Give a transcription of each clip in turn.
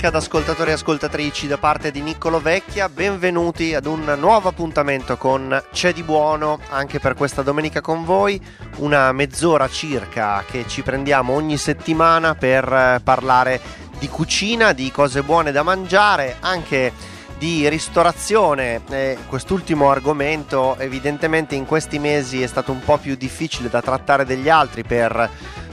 Domenica ad ascoltatori e ascoltatrici da parte di Niccolo Vecchia, benvenuti ad un nuovo appuntamento con C'è di buono anche per questa domenica con voi, una mezz'ora circa che ci prendiamo ogni settimana per eh, parlare di cucina, di cose buone da mangiare, anche di ristorazione. Eh, quest'ultimo argomento evidentemente in questi mesi è stato un po' più difficile da trattare degli altri per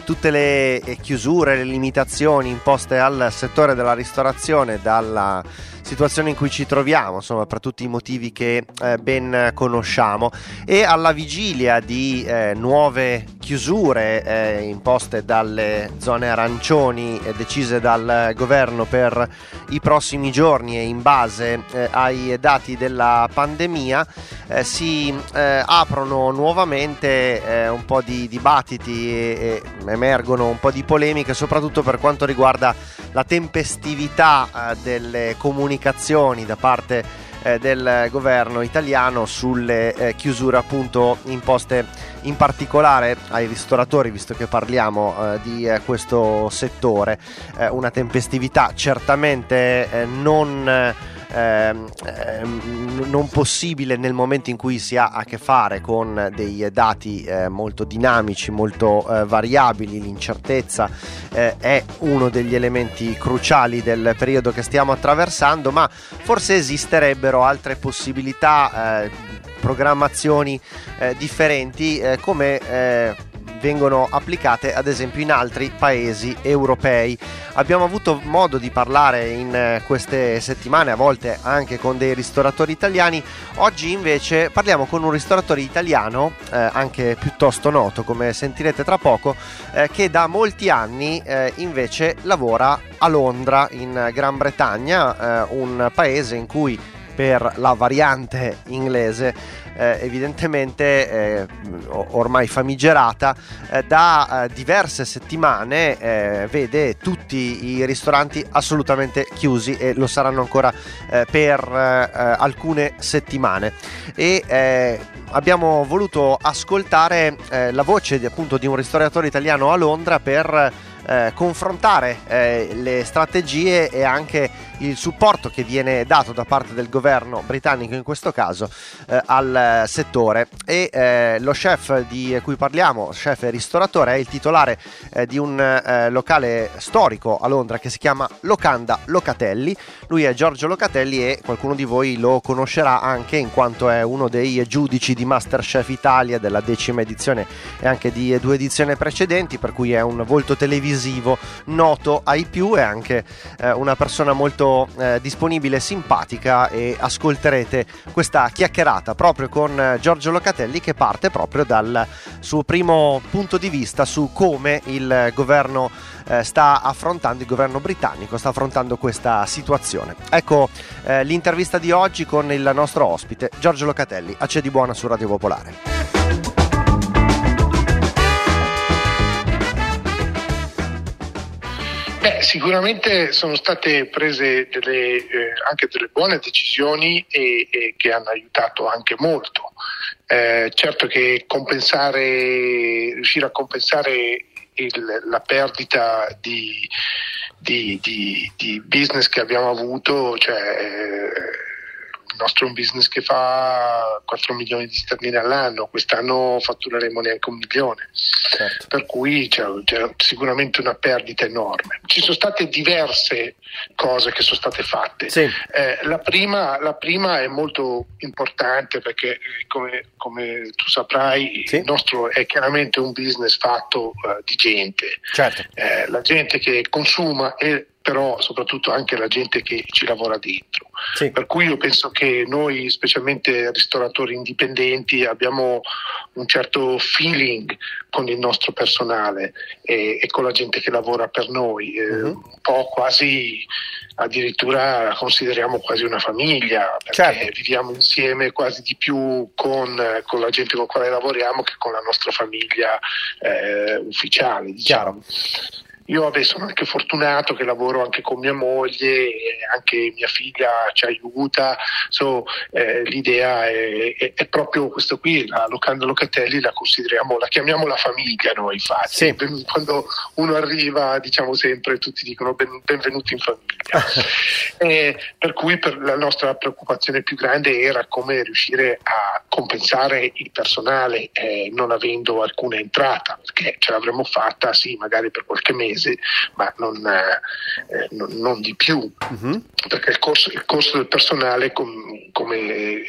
tutte le eh, chiusure, le limitazioni imposte al settore della ristorazione dalla situazione in cui ci troviamo, insomma, per tutti i motivi che eh, ben conosciamo. E alla vigilia di eh, nuove chiusure eh, imposte dalle zone arancioni decise dal governo per i prossimi giorni e in base eh, ai dati della pandemia, eh, si eh, aprono nuovamente un po' di dibattiti e, e, emergono un po' di polemiche, soprattutto per quanto riguarda la tempestività delle comunicazioni comunicazioni da parte eh, del governo italiano sulle eh, chiusure appunto imposte in particolare ai ristoratori visto che parliamo eh, di eh, questo settore. Eh, una tempestività certamente eh, non Ehm, ehm, non possibile nel momento in cui si ha a che fare con dei dati eh, molto dinamici, molto eh, variabili, l'incertezza eh, è uno degli elementi cruciali del periodo che stiamo attraversando, ma forse esisterebbero altre possibilità, eh, programmazioni eh, differenti eh, come vengono applicate ad esempio in altri paesi europei. Abbiamo avuto modo di parlare in eh, queste settimane, a volte anche con dei ristoratori italiani. Oggi invece parliamo con un ristoratore italiano, eh, anche piuttosto noto, come sentirete tra poco, eh, che da molti anni eh, invece lavora a Londra, in Gran Bretagna, eh, un paese in cui per la variante inglese eh, evidentemente eh, ormai famigerata eh, da eh, diverse settimane eh, vede tutti i ristoranti assolutamente chiusi e lo saranno ancora eh, per alcune settimane. E abbiamo voluto ascoltare la voce di, appunto di un ristoratore italiano a Londra per confrontare le strategie e anche il supporto che viene dato da parte del governo britannico in questo caso eh, al settore e eh, lo chef di cui parliamo, chef e ristoratore, è il titolare eh, di un eh, locale storico a Londra che si chiama Locanda Locatelli. Lui è Giorgio Locatelli e qualcuno di voi lo conoscerà anche in quanto è uno dei giudici di Masterchef Italia della decima edizione e anche di due edizioni precedenti, per cui è un volto televisivo noto ai più e anche eh, una persona molto eh, disponibile simpatica e ascolterete questa chiacchierata proprio con eh, Giorgio Locatelli che parte proprio dal suo primo punto di vista su come il governo eh, sta affrontando, il governo britannico sta affrontando questa situazione. Ecco eh, l'intervista di oggi con il nostro ospite Giorgio Locatelli, a C'è di Buona su Radio Popolare. Sicuramente sono state prese delle, eh, anche delle buone decisioni e, e, che hanno aiutato anche molto. Eh, certo che compensare, riuscire a compensare il, la perdita di, di, di, di, business che abbiamo avuto, cioè, eh, nostro è un business che fa 4 milioni di sterline all'anno, quest'anno fattureremo neanche un milione, certo. per cui c'è, c'è, sicuramente una perdita enorme. Ci sono state diverse cose che sono state fatte. Sì. Eh, la, prima, la, prima, è molto importante perché eh, come, come tu saprai sì. il nostro è chiaramente un business fatto uh, di gente, certo. eh, la gente che consuma e però soprattutto anche la gente che ci lavora dentro. Sì. Per cui io penso che noi, specialmente ristoratori indipendenti, abbiamo un certo feeling con il nostro personale e, e con la gente che lavora per noi, uh-huh. un po' quasi addirittura la consideriamo quasi una famiglia perché certo. viviamo insieme quasi di più con, con, la gente con la quale lavoriamo che con la nostra famiglia eh, ufficiale. Diciamo. Io vabbè, sono anche fortunato che lavoro anche con mia moglie, anche mia figlia ci aiuta, so, eh, l'idea è, è, è, proprio questo qui, la Locanda Locatelli la consideriamo, la chiamiamo la famiglia noi infatti, sì. quando uno arriva diciamo sempre, tutti dicono ben, benvenuti in famiglia, eh, per cui per la nostra preoccupazione più grande era come riuscire a compensare il personale eh, non avendo alcuna entrata, perché ce l'avremmo fatta sì magari per qualche mese ma non, eh, non, non di più, uh-huh. perché il costo, il costo, del personale, com, come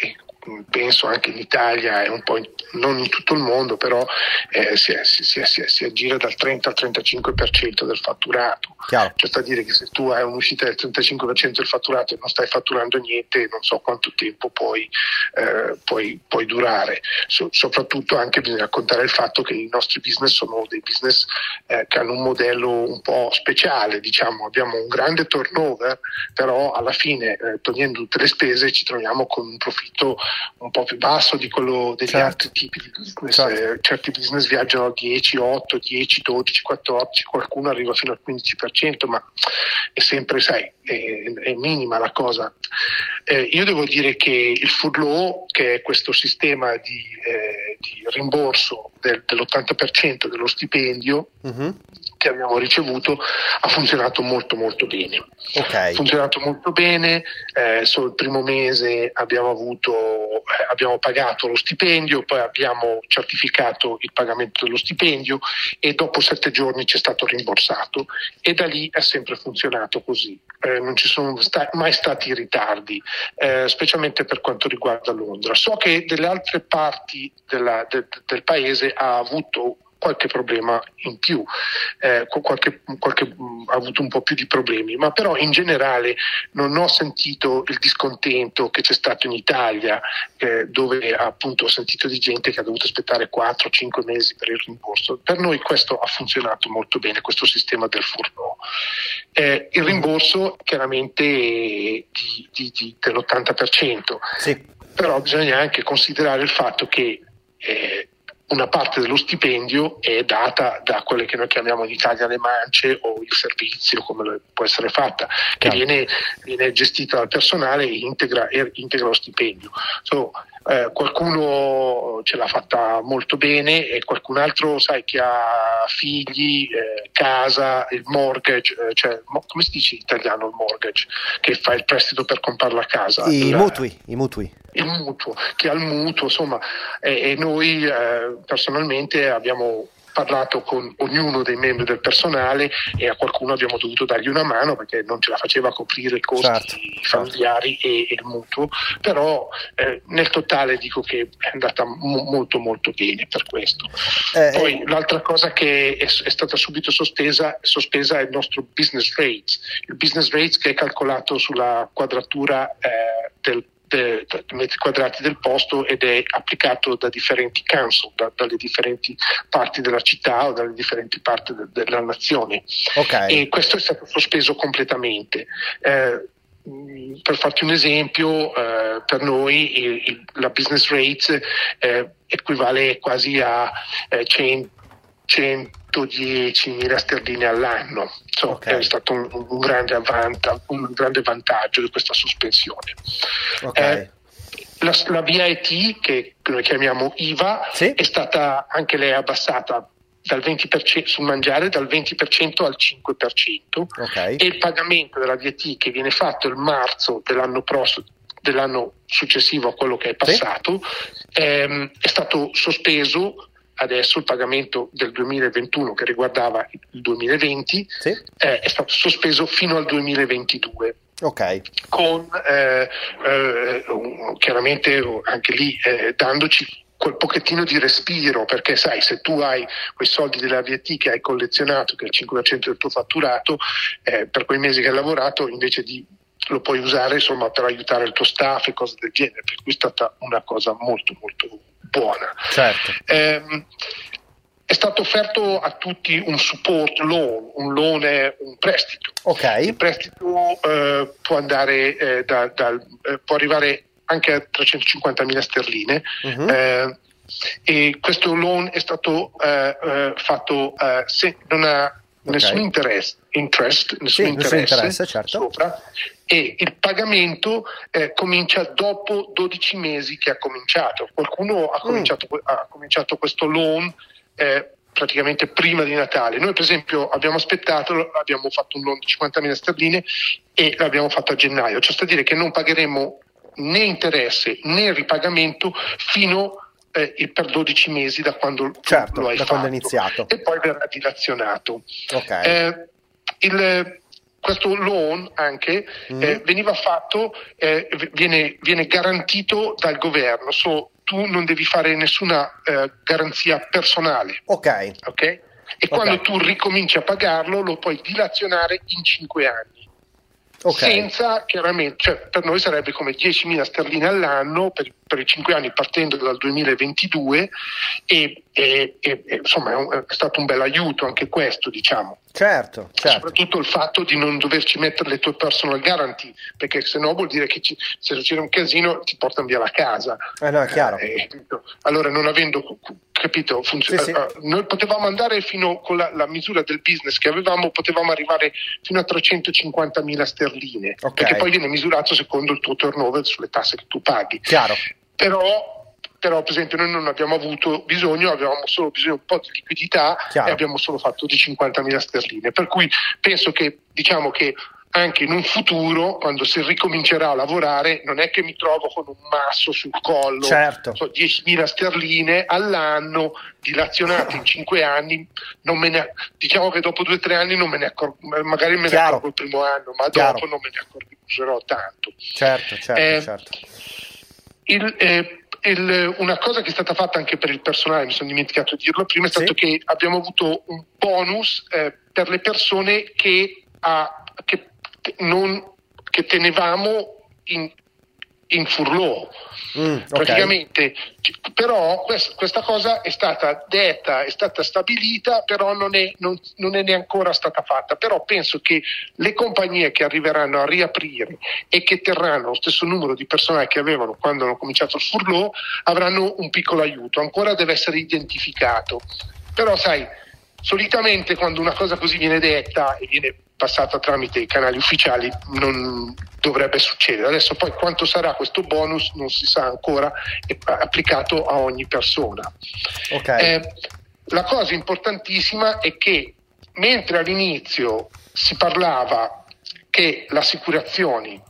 penso anche in Italia e un po' in, non in tutto il mondo, però eh, si, si, si, si, aggira dal 30 al 35% del fatturato. Chiaro. Cioè sta a dire che se tu hai un'uscita del 35% del fatturato e non stai fatturando niente, non so quanto tempo puoi, eh, puoi, puoi durare. So, soprattutto anche bisogna raccontare il fatto che i nostri business sono dei business eh, che hanno un modello un po' speciale, diciamo, abbiamo un grande turnover, però alla fine, eh, togliendo tutte le spese, ci troviamo con un profitto un po' più basso di quello degli certo. altri tipi di business. Certo. Eh, certi business viaggiano a 10, 8, 10, 12, 14, qualcuno arriva fino al 15%, ma è sempre, sai, è, è minima la cosa. Eh, io devo dire che il Food Law, che è questo sistema di, eh, di rimborso del, dell'80% dello stipendio, uh-huh che abbiamo ricevuto ha funzionato molto molto bene. Okay. Ha funzionato molto bene, eh, solo il primo mese abbiamo, avuto, eh, abbiamo pagato lo stipendio, poi abbiamo certificato il pagamento dello stipendio e dopo sette giorni ci è stato rimborsato e da lì è sempre funzionato così. Eh, non ci sono sta- mai stati ritardi, eh, specialmente per quanto riguarda Londra. So che delle altre parti della, de- del paese ha avuto qualche problema in più, eh, qualche, qualche, ha avuto un po' più di problemi, ma però in generale non ho sentito il discontento che c'è stato in Italia, eh, dove appunto ho sentito di gente che ha dovuto aspettare 4-5 mesi per il rimborso. Per noi questo ha funzionato molto bene, questo sistema del furno. Eh, il rimborso chiaramente di, di, di, dell'80%, sì. però bisogna anche considerare il fatto che eh, una parte dello stipendio è data da quelle che noi chiamiamo in Italia le mance o il servizio, come può essere fatta, che viene, viene, gestita dal personale e integra, integra lo stipendio. So, eh, qualcuno ce l'ha fatta molto bene e qualcun altro, sai, che ha figli, eh, casa, il mortgage, eh, cioè, mo- come si dice in italiano il mortgage? Che fa il prestito per comprare la casa. I il, mutui, i mutui il mutuo, che ha il mutuo, insomma, e, e noi eh, personalmente abbiamo parlato con ognuno dei membri del personale e a qualcuno abbiamo dovuto dargli una mano perché non ce la faceva coprire i costi certo, certo. familiari. E, e, il mutuo, però eh, nel totale dico che è andata mo- molto molto bene per questo. Eh, Poi eh. l'altra cosa che è, è stata subito sospesa, sospesa, è il nostro business rates, il business rates che è calcolato sulla quadratura eh, del de, de, metri quadrati del posto ed è applicato da differenti council, da, dalle differenti parti della città o dalle differenti parti de, della nazione. Okay. E questo è stato sospeso completamente. Eh, per farti un esempio, eh, per noi il, il, la business rate eh, equivale quasi a 100 eh, 110.000 sterline all'anno. So, okay. È stato un, un, grande avvanta, un, grande vantaggio di questa sospensione. Okay. Eh, la, la VAT, che noi chiamiamo IVA, sì? è stata anche lei abbassata dal 20% sul mangiare dal 20% al 5% okay. e il pagamento della VAT che viene fatto il marzo dell'anno prossimo dell'anno successivo a quello che è passato sì. ehm, è stato sospeso adesso il pagamento del 2021 che riguardava il 2020 sì. eh, è stato sospeso fino al 2022. Okay. Con eh, eh, chiaramente anche lì eh, dandoci quel pochettino di respiro, perché sai, se tu hai quei soldi della VAT che hai collezionato, che è il 5% del tuo fatturato, eh, per quei mesi che hai lavorato, invece di lo puoi usare insomma, per aiutare il tuo staff e cose del genere, per cui è stata una cosa molto molto buona. Certo. Eh, è stato offerto a tutti un support loan, un loan è un prestito. Okay. Il prestito eh, può, andare, eh, da, da, eh, può arrivare anche a 350.000 sterline. Uh-huh. e questo loan è stato eh, fatto se, non ha nessun interesse, interest, nessun sì, interesse, nessun interesse certo. sopra e il pagamento eh, comincia dopo 12 mesi che ha cominciato. Qualcuno ha mm. cominciato, mm. ha cominciato questo loan eh, praticamente prima di Natale. Noi per esempio abbiamo aspettato, abbiamo fatto un loan di 50.000 sterline e l'abbiamo fatto a gennaio, cioè sta a dire che non pagheremo né interesse né ripagamento fino eh, per 12 mesi da quando certo, lo hai da fatto quando è iniziato. e poi verrà dilazionato. Okay. Eh, il, questo loan anche mm. eh, veniva fatto, eh, viene, viene, garantito dal governo, so, tu non devi fare nessuna eh, garanzia personale. Ok. okay? E okay. quando tu ricominci a pagarlo lo puoi dilazionare in 5 anni. Okay. Senza chiaramente, cioè per noi sarebbe come 10.000 sterline all'anno per, per i 5 anni partendo dal 2022 e, e, e insomma è, un, è, stato un bel aiuto anche questo diciamo. Certo, certo. Soprattutto il fatto di non doverci mettere le tue personal guarantee perché se no vuol dire che ci, se succede un casino ti portano via la casa. Eh no, è chiaro. Eh, allora non avendo capito, funziona. Sì, sì. Noi potevamo andare fino con la, la, misura del business che avevamo, potevamo arrivare fino a 350.000 sterline, okay. perché poi viene misurato secondo il tuo turnover sulle tasse che tu paghi. Chiaro. Però, però, per esempio, noi non abbiamo avuto bisogno, avevamo solo bisogno di un po' di liquidità Chiaro. e abbiamo solo fatto di 50.000 sterline. Per cui penso che, diciamo che anche in un futuro, quando si ricomincerà a lavorare, non è che mi trovo con un masso sul collo, certo. so, 10.000 sterline all'anno, dilazionate in 5 anni, ne, diciamo che dopo 2-3 anni non me ne accorgo, magari me Chiaro. ne accorgo il primo anno, ma Chiaro. dopo non me ne accorgerò tanto. Certo, certo, eh, certo. Il, eh, il, una cosa che è stata fatta anche per il personale, mi sono dimenticato di dirlo prima, è stato sì. che abbiamo avuto un bonus eh, per le persone che, ha, che non, che tenevamo in, in furlough. Mm, Praticamente, okay. però quest, questa cosa è stata detta, è stata stabilita, però non è, non, non è neanche ancora stata fatta. Però penso che le compagnie che arriveranno a riaprire e che terranno lo stesso numero di personale che avevano quando hanno cominciato il furlough avranno un piccolo aiuto. Ancora deve essere identificato. Però sai, solitamente quando una cosa così viene detta e viene passata tramite i canali ufficiali non dovrebbe succedere. Adesso poi quanto sarà questo bonus non si sa ancora, è applicato a ogni persona. Okay. Eh, la cosa importantissima è che mentre all'inizio si parlava che le assicurazioni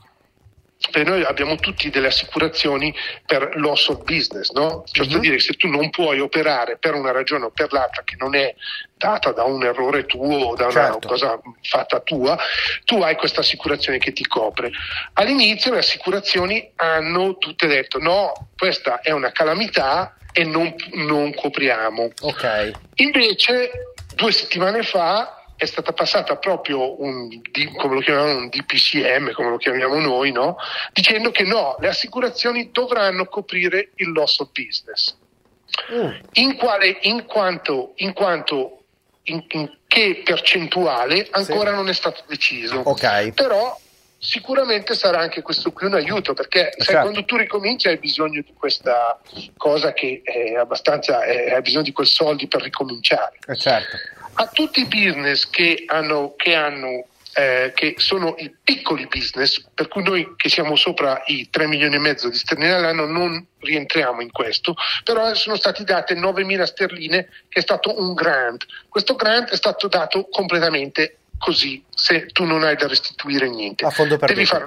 noi abbiamo tutti delle assicurazioni per loss of business, no? Cioè mm-hmm. dire che se tu non puoi operare per una ragione o per l'altra che non è data da un errore tuo o da certo. una cosa fatta tua, tu hai questa assicurazione che ti copre. All'inizio le assicurazioni hanno tutte detto no, questa è una calamità e non, non copriamo. Okay. Invece due settimane fa è stata passata proprio un, come lo chiamiamo, un DPCM, come lo chiamiamo noi, no? dicendo che no, le assicurazioni dovranno coprire il loss of business. Mm. In, quale, in quanto, in, quanto in, in che percentuale ancora sì. non è stato deciso. Okay. Però sicuramente sarà anche questo qui un aiuto perché sai, certo. quando tu ricominci hai bisogno di questa cosa che è abbastanza hai bisogno di quei soldi per ricominciare eh certo a tutti i business che hanno, che hanno eh, che sono i piccoli business, per cui noi che siamo sopra i 3 milioni e mezzo di sterline all'anno non rientriamo in questo, però sono state date 9 mila sterline che è stato un grant. Questo grant è stato dato completamente così, se tu non hai da restituire niente. A fondo perduto. Devi fare,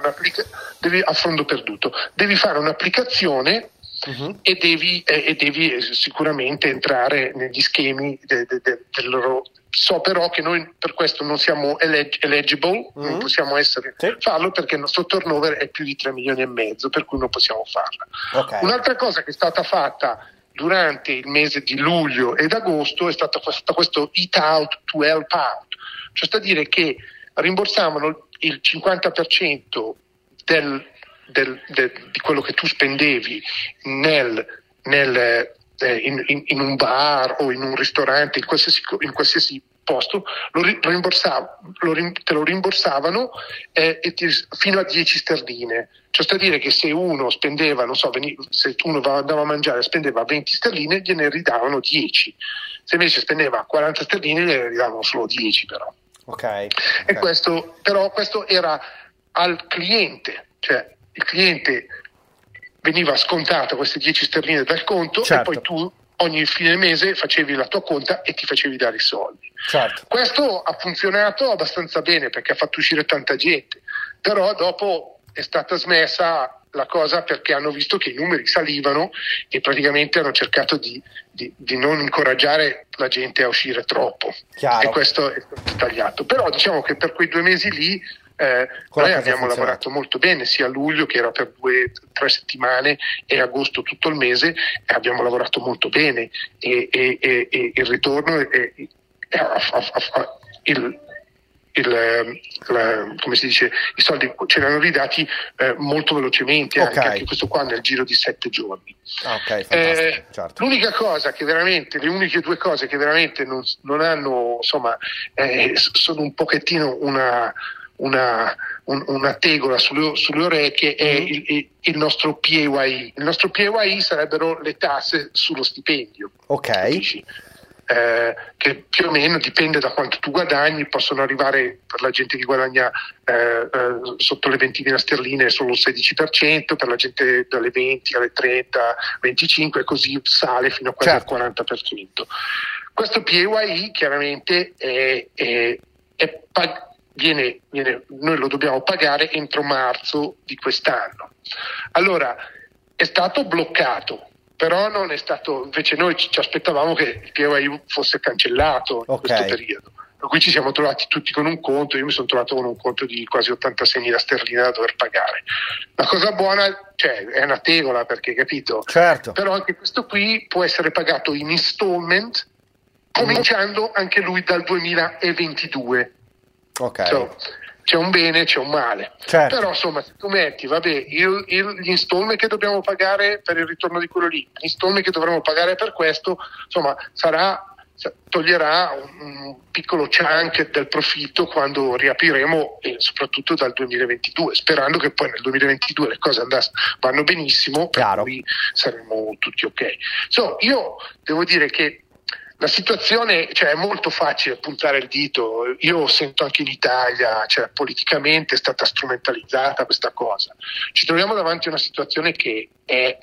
devi, a fondo perduto. Devi fare un'applicazione uh-huh. e, devi, eh, e, devi, sicuramente entrare negli schemi de, de, de, del loro So però che noi per questo non siamo eleg- eligible, mm-hmm. non possiamo essere, sì. farlo perché il nostro turnover è più di 3 milioni e mezzo, per cui non possiamo farlo. Okay. Un'altra cosa che è stata fatta durante il mese di luglio ed agosto è stato questo eat out to help out, cioè sta a dire che rimborsavano il 50% del, del, del, di quello che tu spendevi nel, nel eh, in, in, in, un bar o in un ristorante, in qualsiasi, in qualsiasi posto, lo, lo rim- te lo rimborsavano eh, ti, fino a 10 sterline. Cioè sta a dire che se uno spendeva, non so, veni- se uno andava a mangiare e spendeva 20 sterline, gliene ridavano 10. Se invece spendeva 40 sterline, gliene ridavano solo 10 però. Okay, ok. E questo, però questo era al cliente, cioè il cliente veniva scontato queste 10 sterline dal conto certo. e poi tu ogni fine mese facevi la tua conta e ti facevi dare i soldi. Certo. Questo ha funzionato abbastanza bene perché ha fatto uscire tanta gente, però dopo è stata smessa la cosa perché hanno visto che i numeri salivano e praticamente hanno cercato di, di, di non incoraggiare la gente a uscire troppo. Chiaro. E questo è stato tagliato. Però diciamo che per quei due mesi lì eh, noi abbiamo lavorato molto bene, sia a luglio che era per due o tre settimane e agosto tutto il mese, abbiamo lavorato molto bene e, e, e, e il ritorno è, è, è, il, il, la, come si dice, i soldi ce li hanno ridati eh, molto velocemente, okay. anche, anche, questo qua nel giro di sette giorni. Ah, okay, eh, certo. L'unica cosa che veramente, le uniche due cose che veramente non, non hanno, insomma, eh, sono un pochettino una, una, un, una tegola sulle, sulle orecchie è mm. il, il, nostro PAYI. Il nostro PAYI sarebbero le tasse sullo stipendio. Ok. Eh, che più o meno dipende da quanto tu guadagni, possono arrivare per la gente che guadagna eh, eh, sotto le 20.000 sterline solo il 16%, per la gente dalle 20 alle 30, 25 e così sale fino a quasi certo. al 40%. Questo PAYI chiaramente è, è, è pag- viene, viene, noi lo dobbiamo pagare entro marzo di quest'anno. Allora, è stato bloccato però non è stato, invece noi ci, aspettavamo che il POIU fosse cancellato in questo periodo. Per cui ci siamo trovati tutti con un conto, io mi sono trovato con un conto di quasi 86 mila sterline da dover pagare. La cosa buona cioè, è una tegola perché, capito? Certo. Però anche questo qui può essere pagato in installment, cominciando anche lui dal 2022. Ok. So, c'è un bene, c'è un male. Certo. Però insomma, se tu metti, vabbè, il, il, gli installment che dobbiamo pagare per il ritorno di quello lì, gli installment che dovremo pagare per questo, insomma, sarà toglierà un, piccolo chunk del profitto quando riapriremo e soprattutto dal 2022 sperando che poi nel 2022 le cose andassero, vanno benissimo per Chiaro. cui saremo tutti ok so, io devo dire che la situazione cioè, è molto facile puntare il dito, io sento anche in Italia, cioè, politicamente è stata strumentalizzata questa cosa. Ci troviamo davanti a una situazione che è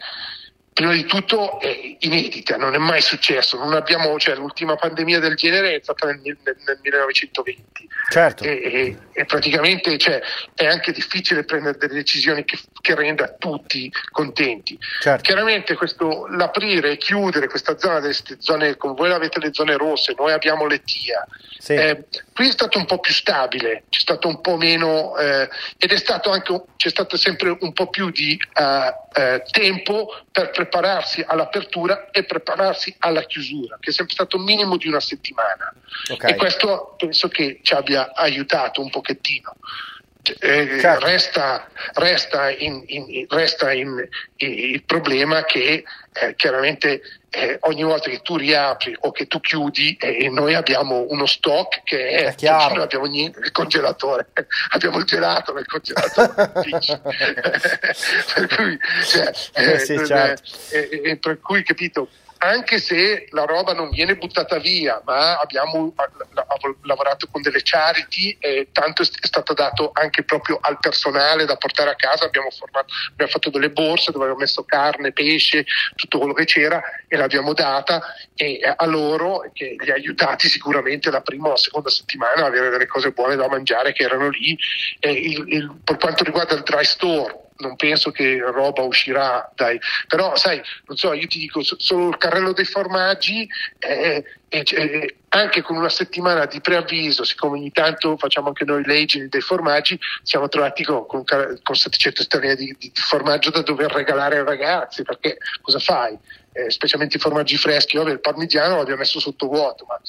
prima di tutto è inedita, non è mai successo. Abbiamo, cioè, l'ultima pandemia del genere è stata nel, nel, nel 1920. Certo. E, e, e praticamente cioè, è anche difficile prendere delle decisioni che, che renda tutti contenti. Certo. Chiaramente questo, l'aprire e chiudere questa zona, queste zone, come voi avete le zone rosse, noi abbiamo le TIA. Sì. Eh, qui è stato un po' più stabile, c'è stato un po' meno eh, ed è stato anche, c'è stato sempre un po' più di uh, tempo per prepararsi all'apertura e prepararsi alla chiusura, che è sempre stato un minimo di una settimana. Okay. E questo penso che ci abbia aiutato un pochettino. Eh, certo. resta, resta, in, in, resta in, il problema che eh, chiaramente eh, ogni volta che tu riapri o che tu chiudi eh, noi abbiamo uno stock che è, è abbiamo niente nel congelatore. Abbiamo il gelato nel congelatore per cui, cioè, eh, sì, certo. Eh, per cui capito anche se la roba non viene buttata via, ma abbiamo lavorato con delle charity e tanto è stato dato anche proprio al personale da portare a casa, abbiamo, formato, abbiamo fatto delle borse dove abbiamo messo carne, pesce, tutto quello che c'era e l'abbiamo data e a loro che li ha aiutati sicuramente la prima o la seconda settimana a avere delle cose buone da mangiare che erano lì. Il, il, per quanto riguarda il dry store, non penso che roba uscirà dai però sai non so io ti dico solo il carrello dei formaggi eh, eh, eh, anche con una settimana di preavviso siccome ogni tanto facciamo anche noi l'aging dei formaggi siamo trovati con, con, con 700 sterline di, di, di, formaggio da dover regalare ai ragazzi perché cosa fai? Eh, specialmente i formaggi freschi vabbè il parmigiano l'abbiamo messo sotto vuoto ma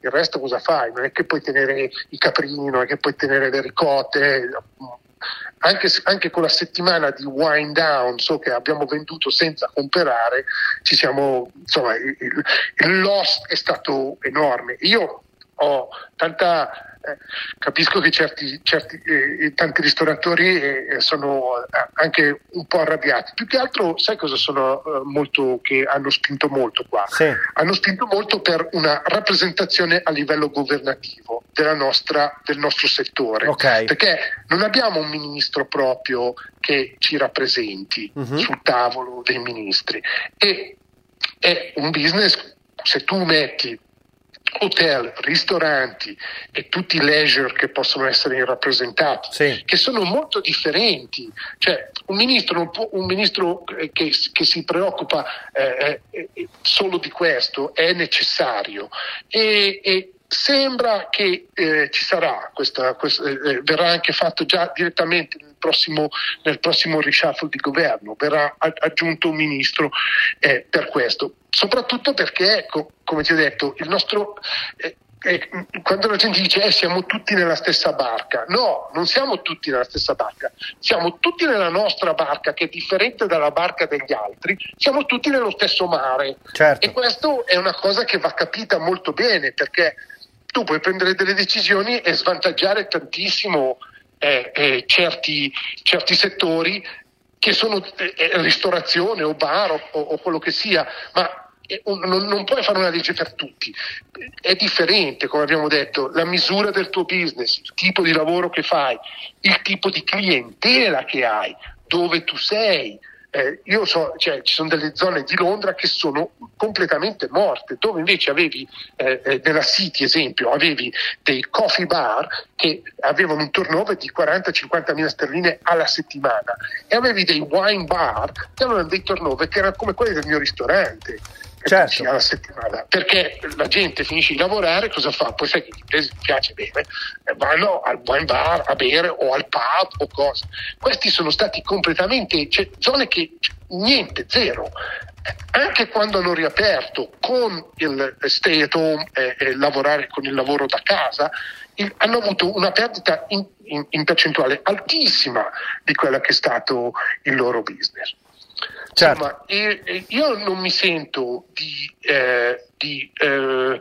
il resto cosa fai? non è che puoi tenere i caprini non è che puoi tenere le ricotte anche, anche, con la settimana di wind down, so che abbiamo venduto senza comprare, ci siamo, insomma, il, il loss è stato enorme. Io ho tanta capisco che certi, certi, eh, tanti ristoratori eh, sono eh, anche un po' arrabbiati. Più che altro, sai cosa sono eh, molto che hanno spinto molto qua? Sì. Hanno spinto molto per una rappresentazione a livello governativo nostra, del nostro settore. Okay. Perché non abbiamo un ministro proprio che ci rappresenti uh-huh. sul tavolo dei ministri. E è un business, se tu metti hotel, ristoranti e tutti i leisure che possono essere rappresentati, sì. che sono molto differenti. Cioè, un ministro, un ministro che, che, si preoccupa eh, eh, eh, solo di questo è necessario e, e sembra che eh, ci sarà questa, questa eh, eh, verrà anche fatto già direttamente nel prossimo, nel prossimo reshuffle di governo, verrà aggiunto un ministro eh, per questo, soprattutto perché, co- come ti ho detto, il nostro eh, eh, quando la gente dice eh, siamo tutti nella stessa barca, no, non siamo tutti nella stessa barca, siamo tutti nella nostra barca che è differente dalla barca degli altri, siamo tutti nello stesso mare certo. e questo è una cosa che va capita molto bene perché tu puoi prendere delle decisioni e svantaggiare tantissimo eh, eh, certi, certi, settori che sono eh, eh ristorazione o bar o, o, quello che sia, ma eh, non, non, puoi fare una legge per tutti. È differente, come abbiamo detto, la misura del tuo business, il tipo di lavoro che fai, il tipo di clientela che hai, dove tu sei eh, io so, cioè, ci sono delle zone di Londra che sono completamente morte, dove invece avevi, eh, eh nella City esempio, avevi dei coffee bar che avevano un turnover di 40-50 mila sterline alla settimana e avevi dei wine bar che avevano dei turnover che erano come quelli del mio ristorante certo. alla settimana perché la gente finisce di lavorare cosa fa? poi sai che gli inglesi piace bere eh, vanno al wine bar a bere o al pub o cose questi sono stati completamente cioè, zone che niente, zero anche quando hanno riaperto con il stay at home e, e lavorare con il lavoro da casa il, hanno avuto una perdita in, in, in percentuale altissima di quella che è stato il loro business Certo. Insomma, io non mi sento di, eh, di eh,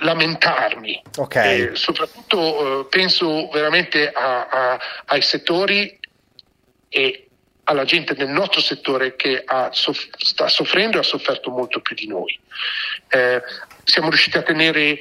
lamentarmi, okay. soprattutto eh, penso veramente a, a, ai settori e alla gente del nostro settore che soff- sta soffrendo e ha sofferto molto più di noi. Eh, siamo riusciti a tenere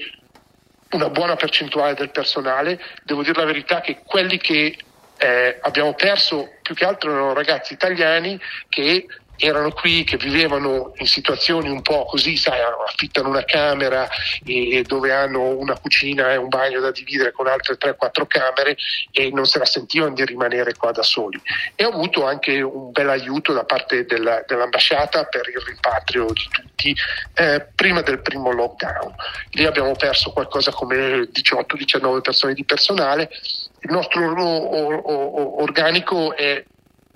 una buona percentuale del personale, devo dire la verità che quelli che eh, abbiamo perso più che altro erano ragazzi italiani che erano qui, che vivevano in situazioni un po' così, sai, affittano una camera e, dove hanno una cucina e un bagno da dividere con altre 3-4 camere e non se la sentivano di rimanere qua da soli. E ho avuto anche un bel aiuto da parte della, dell'ambasciata per il rimpatrio di tutti eh, prima del primo lockdown. Lì abbiamo perso qualcosa come 18-19 persone di personale. Il nostro organico è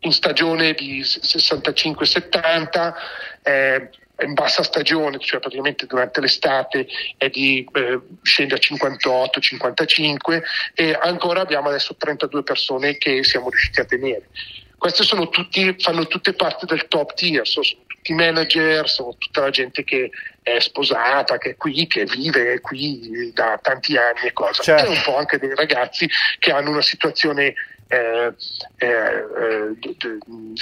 in stagione di 65-70, eh, in bassa stagione, cioè praticamente durante l'estate è di, eh, scende a 58-55 e ancora abbiamo adesso 32 persone che siamo riusciti a tenere. Queste sono tutti, fanno tutte parte del top tier, sono tutti manager, sono tutta la gente che è sposata, che è qui, che vive qui da tanti anni e cosa. Certo. E un po' anche dei ragazzi che hanno una situazione eh, eh, eh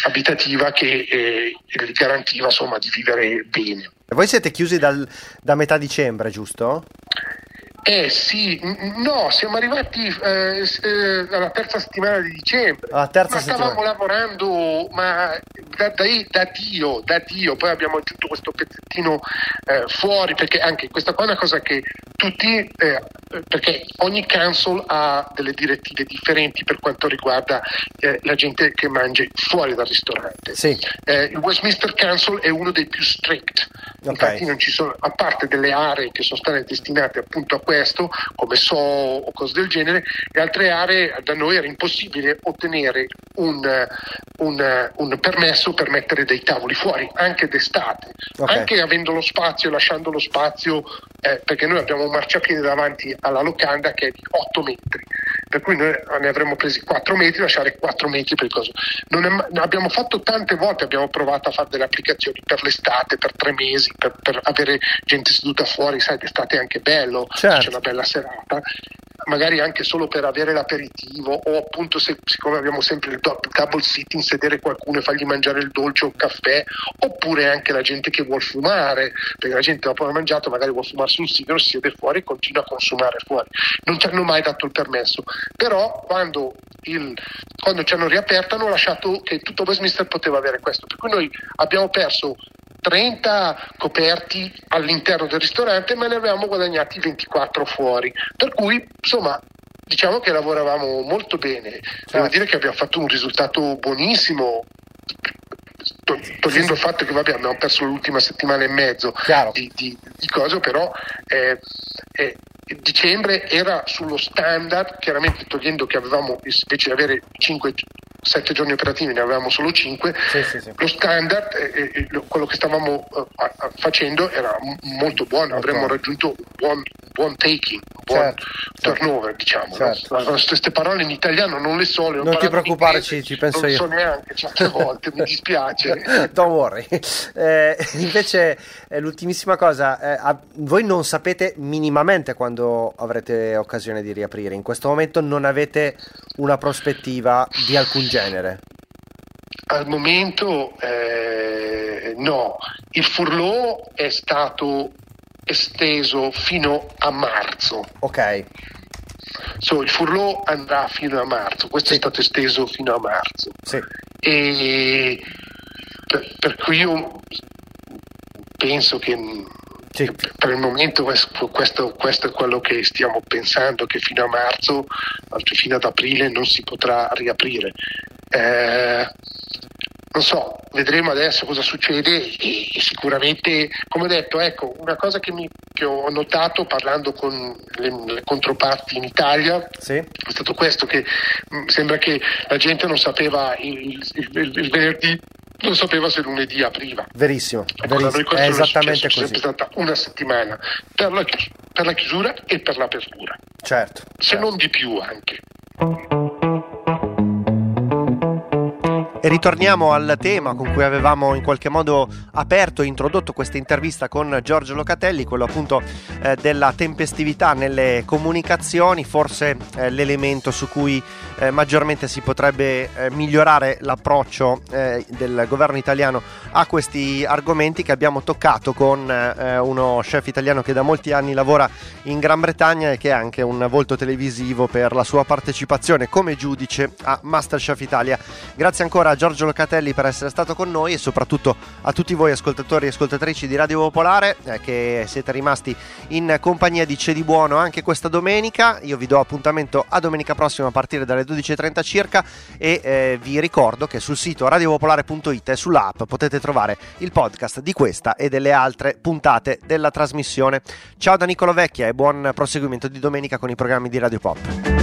abitativa che eh, gli garantiva insomma, di vivere bene. Voi siete chiusi dal, da metà dicembre, giusto? Eh sì, no, siamo arrivati eh, eh, alla terza settimana di dicembre. Alla terza ma settimana. stavamo lavorando ma da, da, da, Dio, da Dio, poi abbiamo aggiunto questo pezzettino eh, fuori, perché anche questa qua è una cosa che tutti, eh, perché ogni council ha delle direttive differenti per quanto riguarda eh, la gente che mangia fuori dal ristorante. Sì. Eh, il Westminster Council è uno dei più strict, okay. infatti non ci sono, a parte delle aree che sono state destinate appunto a questo, questo, come so o cose del genere, le altre aree da noi era impossibile ottenere un, un, un permesso per mettere dei tavoli fuori, anche d'estate, okay. anche avendo lo spazio, lasciando lo spazio, eh, perché noi abbiamo un marciapiede davanti alla locanda che è di 8 metri. per cui noi ne avremmo presi 4 metri, lasciare 4 metri per il coso. È, abbiamo fatto tante volte, abbiamo provato a fare delle applicazioni per l'estate, per tre mesi, per, per avere gente seduta fuori, sai, d'estate è anche bello, certo. C'è una bella serata magari anche solo per avere l'aperitivo o appunto se, siccome abbiamo sempre il double sitting sedere qualcuno e fargli mangiare il dolce o il caffè oppure anche la gente che vuole fumare perché la gente dopo aver mangiato magari vuole fumare sul sito si siede fuori e continua a consumare fuori. Non ci hanno mai dato il permesso. Però quando, il, quando ci hanno riaperto hanno lasciato che tutto Westminster poteva avere questo. Per cui noi abbiamo perso 30 coperti all'interno del ristorante, ma ne avevamo guadagnati 24 fuori. Per cui, insomma, diciamo che lavoravamo molto bene. Certo. Devo dire che abbiamo fatto un risultato buonissimo. Togliendo il fatto che vabbè, abbiamo perso l'ultima settimana e mezzo di, di, di cose, però eh, eh, dicembre era sullo standard, chiaramente togliendo che avevamo invece di avere 5 sette giorni operativi ne avevamo solo cinque, sì, sì, sì. lo standard, eh, eh, quello che stavamo eh, facendo era m- molto buono, avremmo raggiunto un buon, buon taking, un buon certo, certo. turnover, diciamo. Certo. No? Queste parole in italiano non le so, le non ti preoccupare, inglese, ci, penso non io. Non so neanche certe volte, mi dispiace. Don't worry. Eh, invece, eh, l'ultimissima cosa, eh, voi non sapete minimamente quando avrete occasione di riaprire. In questo momento non avete una prospettiva di alcun genere? Al momento eh, no, il furlough è stato esteso fino a marzo. Ok. So, il furlough andrà fino a marzo, questo sì. è stato esteso fino a marzo. Sì. E per, per cui io penso che sì. Per il momento questo, questo, è quello che stiamo pensando, che fino a marzo, fino ad aprile non si potrà riaprire. Eh, non so, vedremo adesso cosa succede e, e sicuramente, come ho detto, ecco, una cosa che, mi, che ho notato parlando con le, le controparti in Italia sì. è stato questo, che mh, mm, sembra che la gente non sapeva il, il, il, il venerdì non sapeva se lunedì apriva. Verissimo, verissimo. è esattamente così. È stata una settimana per la, per la chiusura e per l'apertura. Certo. Se certo. non di più anche. E ritorniamo al tema con cui avevamo in qualche modo aperto e introdotto questa intervista con Giorgio Locatelli, quello appunto eh, della tempestività nelle comunicazioni, forse eh, l'elemento su cui eh, maggiormente si potrebbe eh, migliorare l'approccio eh, del governo italiano a questi argomenti che abbiamo toccato con eh, uno chef italiano che da molti anni lavora in Gran Bretagna e che è anche un volto televisivo per la sua partecipazione come giudice a Masterchef Italia. Grazie ancora a Giorgio Locatelli per essere stato con noi e soprattutto a tutti voi ascoltatori e ascoltatrici di Radio Popolare eh, che siete rimasti in compagnia di Cedi Buono anche questa domenica. Io vi do appuntamento a domenica prossima a partire dalle 12.30 circa e eh, vi ricordo che sul sito radiopopolare.it e sull'app potete trovare il podcast di questa e delle altre puntate della trasmissione. Ciao da Nicolo Vecchia e buon proseguimento di domenica con i programmi di Radio Pop.